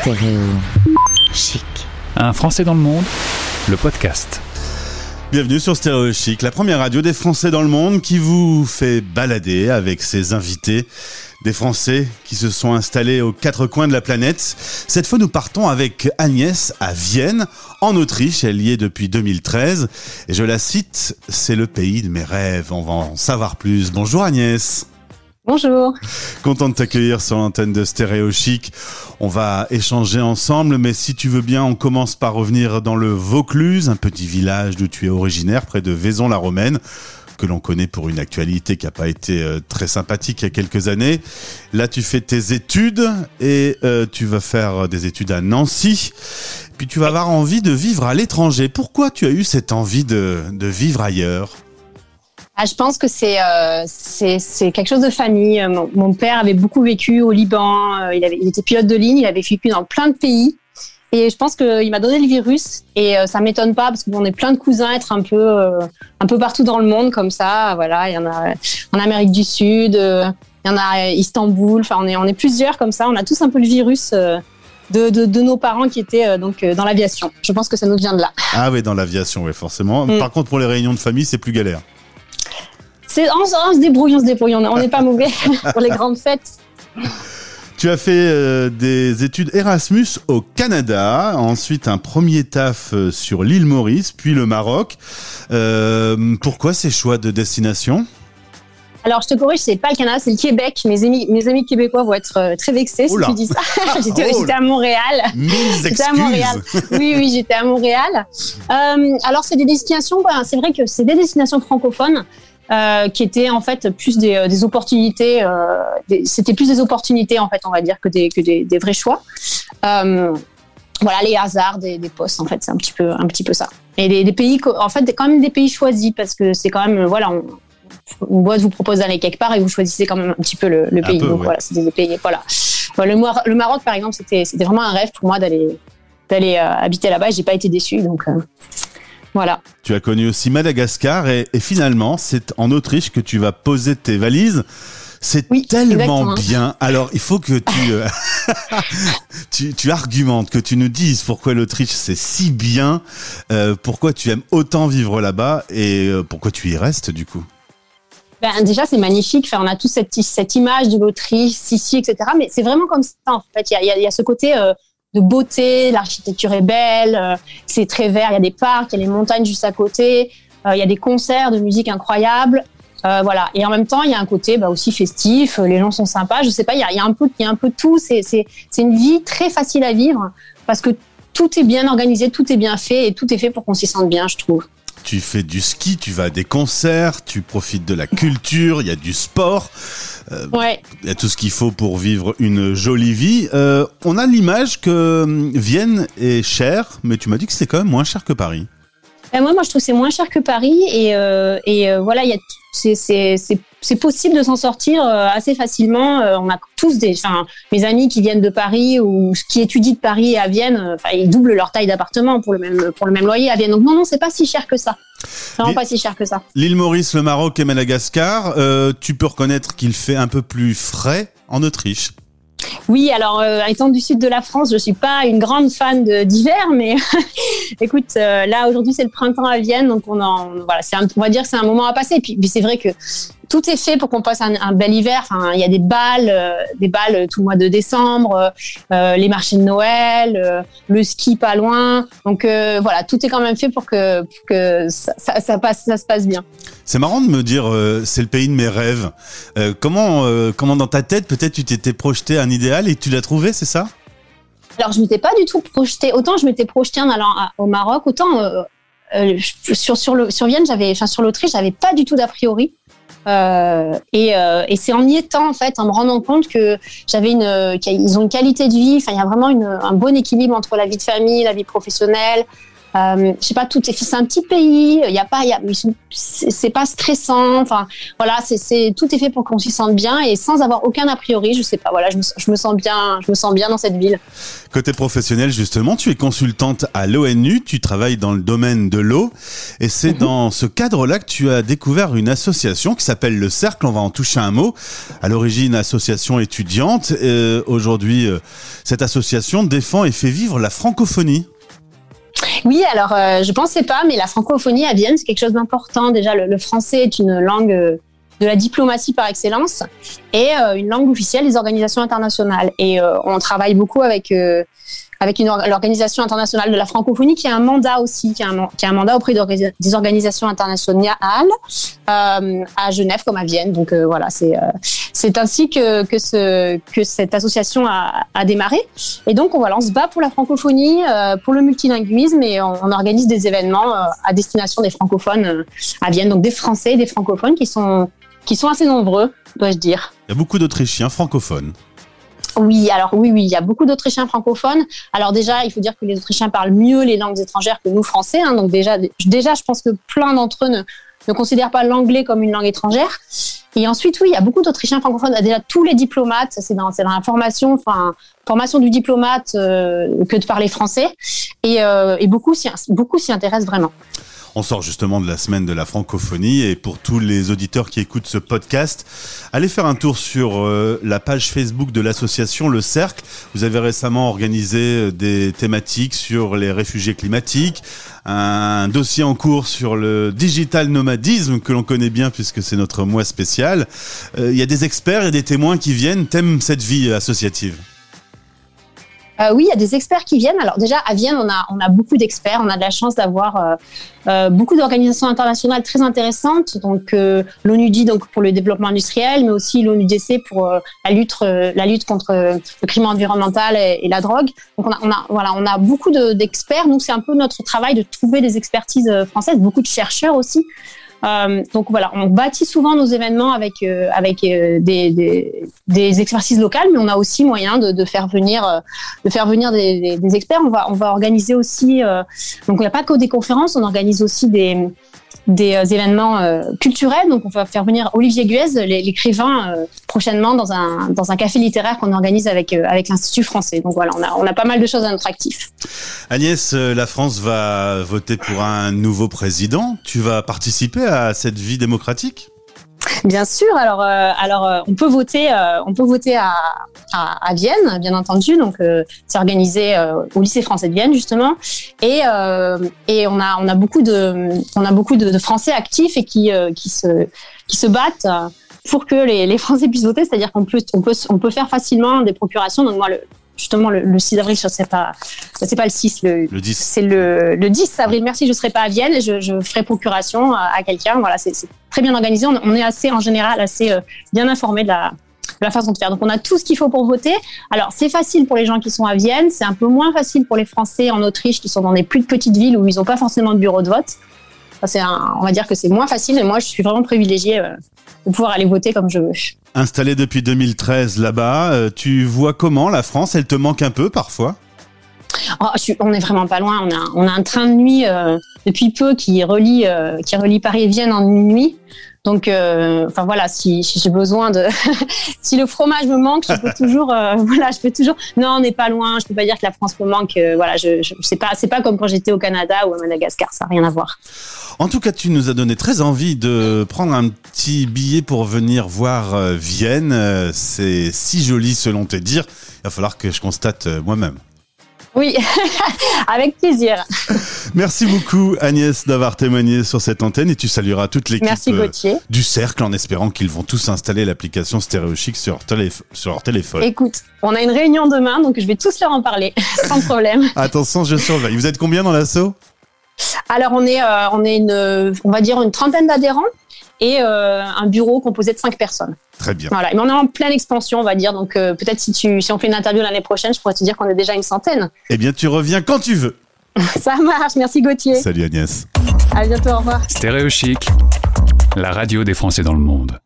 Stéréo chic. Un Français dans le monde, le podcast. Bienvenue sur Stéréo Chic, la première radio des Français dans le monde qui vous fait balader avec ses invités, des Français qui se sont installés aux quatre coins de la planète. Cette fois, nous partons avec Agnès à Vienne, en Autriche. Elle y est depuis 2013. Et je la cite, c'est le pays de mes rêves. On va en savoir plus. Bonjour Agnès. Bonjour. Content de t'accueillir sur l'antenne de Stéréo Chic. On va échanger ensemble, mais si tu veux bien, on commence par revenir dans le Vaucluse, un petit village d'où tu es originaire, près de Vaison-la-Romaine que l'on connaît pour une actualité qui n'a pas été euh, très sympathique il y a quelques années. Là, tu fais tes études et euh, tu vas faire des études à Nancy. Puis tu vas avoir envie de vivre à l'étranger. Pourquoi tu as eu cette envie de, de vivre ailleurs? Ah, je pense que c'est euh, c'est quelque chose de famille. Mon, mon, père avait beaucoup vécu au Liban. Euh, il, avait, il était pilote de ligne. Il avait vécu dans plein de pays. Et je pense qu'il m'a donné le virus. Et euh, ça m'étonne pas parce qu'on est plein de cousins, être un peu euh, un peu partout dans le monde comme ça. Voilà, il y en a en Amérique du Sud, il y en a à Istanbul. Enfin, on est on est plusieurs comme ça. On a tous un peu le virus. De, de, de, nos parents qui étaient donc dans l'aviation. Je pense que ça nous vient de là. Ah oui, dans l'aviation, oui, forcément. Mm. Par contre, pour les réunions de famille, c'est plus galère. On, on, se débrouille, on se débrouille. On n'est pas mauvais pour les grandes fêtes. Tu as fait euh, des études Erasmus au Canada, ensuite un premier taf euh, sur l'île Maurice, puis le Maroc. Euh, pourquoi ces choix de destination? Alors, je te corrige, c'est pas le Canada, c'est le Québec. Mes amis, mes amis québécois vont être très vexés si tu dis ça. j'étais, à Montréal. J'étais à Montréal. Oui, oui, j'étais à Montréal. Euh, alors, c'est des destinations, bah, c'est vrai que c'est des destinations francophones. Euh, qui étaient en fait plus des, euh, des opportunités. Euh, c'était plus des opportunités en fait, on va dire, que des, que des, des vrais choix. Euh, voilà, les hasards des, des postes, en fait, c'est un petit peu, un petit peu ça. Et des, pays, en fait, quand même des pays choisis parce que c'est quand même, voilà, on, une boîte vous propose d'aller quelque part et vous choisissez quand même un petit peu le, le pays. peu, Donc ouais. voilà, c'est des pays, voilà. Le, Mar- le Maroc, par exemple, c'était, c'était vraiment un rêve pour moi d'aller, d'aller euh, habiter là-bas. J'ai pas été déçue, donc. Euh, voilà. Tu as connu aussi Madagascar et, et, finalement, c'est en Autriche que tu vas poser tes valises. C'est oui, tellement exactement. bien. Alors, il faut que tu, euh, tu, tu argumentes, que tu nous dises pourquoi l'Autriche c'est si bien, euh, pourquoi tu aimes autant vivre là-bas et euh, pourquoi tu y restes du coup. Ben, déjà, c'est magnifique. Enfin, on a tous cette, cette image de l'Autriche, Sissi, etc. Mais c'est vraiment comme ça, en fait. Il y a, il y a, ce côté de beauté, l'architecture est belle, euh, c'est très vert, il y a des parcs, il y a les montagnes juste à côté, euh, il y a des concerts de musique incroyables. Euh, voilà. Et en même temps, il y a un côté bah, aussi festif, les gens sont sympas. Je sais pas, il y a, un peu, y a un peu tout. C'est une vie très facile à vivre parce que tout est bien organisé, tout est bien fait et tout est fait pour qu'on s'y sente bien, je trouve. Tu fais du ski, tu vas à des concerts, tu profites de la culture, il y a du sport, euh, ouais. il y a tout ce qu'il faut pour vivre une jolie vie. Euh, on a l'image que Vienne est cher, mais tu m'as dit que c'était quand même moins cher que Paris. Et moi, moi, je trouve que c'est moins cher que Paris et, euh, et voilà, il y a c'est possible de s'en sortir euh, assez facilement. Euh, on a tous des, enfin, mes amis qui viennent de Paris ou qui étudient de Paris à Vienne, euh, enfin, ils doublent leur taille d'appartement pour le même pour le même loyer à Vienne. Donc non, non, c'est pas si cher que ça. Vraiment pas si cher que ça. L'île Maurice, le Maroc et Madagascar, euh, tu peux reconnaître qu'il fait un peu plus frais en Autriche. Oui, alors euh, étant du sud de la France, je suis pas une grande fan d'hiver, mais écoute, euh, là aujourd'hui c'est le printemps à Vienne, donc on en voilà, on va dire c'est un moment à passer. Puis, puis c'est vrai que tout est fait pour qu'on passe un, bel hiver. Il y a des balles, euh, des balles tout le mois de décembre, les marchés de Noël, le ski pas loin. Donc voilà, tout est quand même fait pour que, ça se passe bien. C'est marrant de me dire euh, c'est le pays de mes rêves. Euh, comment comment dans ta tête peut-être tu t'étais projeté un idéal et tu l'as trouvé, c'est ça? Alors je m'étais pas du tout projeté. Autant je m'étais projeté en allant au Maroc, autant euh, sur sur le sur Vienne j'avais, sur l'Autriche j'avais pas du tout d'a priori. Euh, et, euh, et c'est en y étant en fait, en me rendant compte que j'avais une, qu'ils ont une qualité de vie. Enfin, il y a vraiment un bon équilibre entre la vie de famille, la vie professionnelle. Euh, je sais pas, tout c'est un petit pays. Il y a pas, il y a, c'est pas stressant. Enfin, voilà, c'est tout est fait pour qu'on s'y sente bien et sans avoir aucun a priori. Je sais pas, voilà, je me, je me, sens bien, je me sens bien dans cette ville. Côté professionnel, justement, tu es consultante à l'ONU. Tu travailles dans le domaine de l'eau et c'est mhm. dans ce cadre-là que tu as découvert une association qui s'appelle le Cercle. On va en toucher un mot. À l'origine, association étudiante. Euh, Aujourd'hui, euh, cette association défend et fait vivre la francophonie. Oui, alors euh, je pensais pas, mais la francophonie à Vienne, c'est quelque chose d'important. Déjà, le, français est une langue euh, de la diplomatie par excellence et euh, une langue officielle des organisations internationales. Et on travaille beaucoup avec avec l'Organisation internationale de la francophonie qui a un mandat aussi, qui a un, mandat auprès des organisations internationales euh, à Genève comme à Vienne. Donc euh, voilà, c'est euh, c'est ainsi que que, ce, que cette association a, démarré. Et donc on, voilà, on se bat pour la francophonie, euh, pour le multilinguisme et on, organise des événements à destination des francophones à Vienne, donc des Français et des francophones qui sont qui sont assez nombreux, dois-je dire. Il y a beaucoup d'Autrichiens francophones. Oui, alors oui, oui, il y a beaucoup d'Autrichiens francophones. Alors déjà, il faut dire que les Autrichiens parlent mieux les langues étrangères que nous Français. Hein, donc déjà, déjà, je pense que plein d'entre eux ne, considèrent pas l'anglais comme une langue étrangère. Et ensuite, oui, il y a beaucoup d'Autrichiens francophones. Déjà, tous les diplomates, c'est dans, dans la formation, enfin, formation du diplomate euh, que de parler français. Et, euh, et beaucoup s'y intéressent vraiment. On sort justement de la semaine de la francophonie et pour tous les auditeurs qui écoutent ce podcast, allez faire un tour sur euh, la page Facebook de l'association Le Cercle. Vous avez récemment organisé euh, des thématiques sur les réfugiés climatiques, un dossier en cours sur le digital nomadisme que l'on connaît bien puisque c'est notre mois spécial. Euh, il y a des experts et des témoins qui viennent, thèment cette vie associative. Euh, oui, il y a des experts qui viennent. Alors déjà, à Vienne, on a, on a beaucoup d'experts. On a de la chance d'avoir euh, euh, beaucoup d'organisations internationales très intéressantes. Donc euh, l'ONUDI donc pour le développement industriel, mais aussi l'ONUDC pour euh, la lutte, la lutte contre le crime environnemental et, la drogue. Donc on a, on a, voilà, on a beaucoup d'experts. Nous, c'est un peu notre travail de trouver des expertises françaises, beaucoup de chercheurs aussi. Euh, donc voilà, on bâtit souvent nos événements avec euh, euh, des, des, expertises locales, mais on a aussi moyen de, faire venir des, experts. On va on va organiser aussi donc il n'y pas que des conférences, on organise aussi des des euh, événements euh, culturels. Donc, on va faire venir Olivier Guez, l'écrivain, euh, prochainement dans un, dans un café littéraire qu'on organise avec, avec l'Institut français. Donc voilà, on a, on a pas mal de choses à notre actif. Agnès, la France va voter pour un nouveau président. Tu vas participer à cette vie démocratique? Bien sûr. Alors, euh, alors, euh, on peut voter, euh, on peut voter à, à, à, Vienne, bien entendu. Donc, c'est organisé au lycée français de Vienne justement, et et on a on a beaucoup de on a beaucoup de, de Français actifs et qui qui se qui se battent pour que les, les Français puissent voter. C'est-à-dire qu'on peut on peut on peut faire facilement des procurations. Donc moi le justement le, le 6 avril, je sais pas, c'est pas le 6, le, le 10. c'est le, le 10 avril. Merci, je serai pas à Vienne, et je, je ferai procuration à, à quelqu'un. Voilà, c'est très bien organisé. On, on, est assez, en général, assez euh, bien informé de la, de la façon de faire. Donc, on a tout ce qu'il faut pour voter. Alors, c'est facile pour les gens qui sont à Vienne, c'est un peu moins facile pour les Français en Autriche qui sont dans des plus petites villes où ils n'ont pas forcément de bureau de vote. on va dire que c'est moins facile, et moi, je suis vraiment privilégiée euh, de pouvoir aller voter comme je veux. Installé depuis 2013 là-bas, euh, tu vois comment la France? Elle te manque un peu parfois? Oh, suis, On est vraiment pas loin. On a, on a un train de nuit euh, depuis peu qui relie, euh, qui relie Paris et Vienne en une nuit. Donc, euh, enfin voilà, si, si j'ai besoin de, si le fromage me manque, je peux toujours, euh, voilà, je peux toujours. Non, on n'est pas loin. Je peux pas dire que la France me manque. Euh, voilà, je, je c'est pas, c'est pas comme quand j'étais au Canada ou à Madagascar. Ça n'a rien à voir. En tout cas, tu nous as donné très envie de prendre un petit billet pour venir voir Vienne. C'est si joli selon tes dires. Il va falloir que je constate moi-même. Oui, avec plaisir. Merci beaucoup Agnès d'avoir témoigné sur cette antenne et tu salueras toute l'équipe euh, du Cercle en espérant qu'ils vont tous installer l'application StéréoChic sur, sur leur téléphone. Écoute, on a une réunion demain donc je vais tous leur en parler sans problème. Attention, je surveille. Vous êtes combien dans l'assaut? Alors on est, euh, on est une, on va dire une trentaine d'adhérents et euh, un bureau composé de cinq personnes. Très bien. Voilà, mais on est en pleine expansion, on va dire. Donc euh, peut-être si tu, si on fait une interview l'année prochaine, je pourrais te dire qu'on est déjà une centaine. Eh bien, tu reviens quand tu veux. Ça marche. Merci Gauthier. Salut Agnès. À bientôt. Au revoir. Stéréo Chic, la radio des Français dans le monde.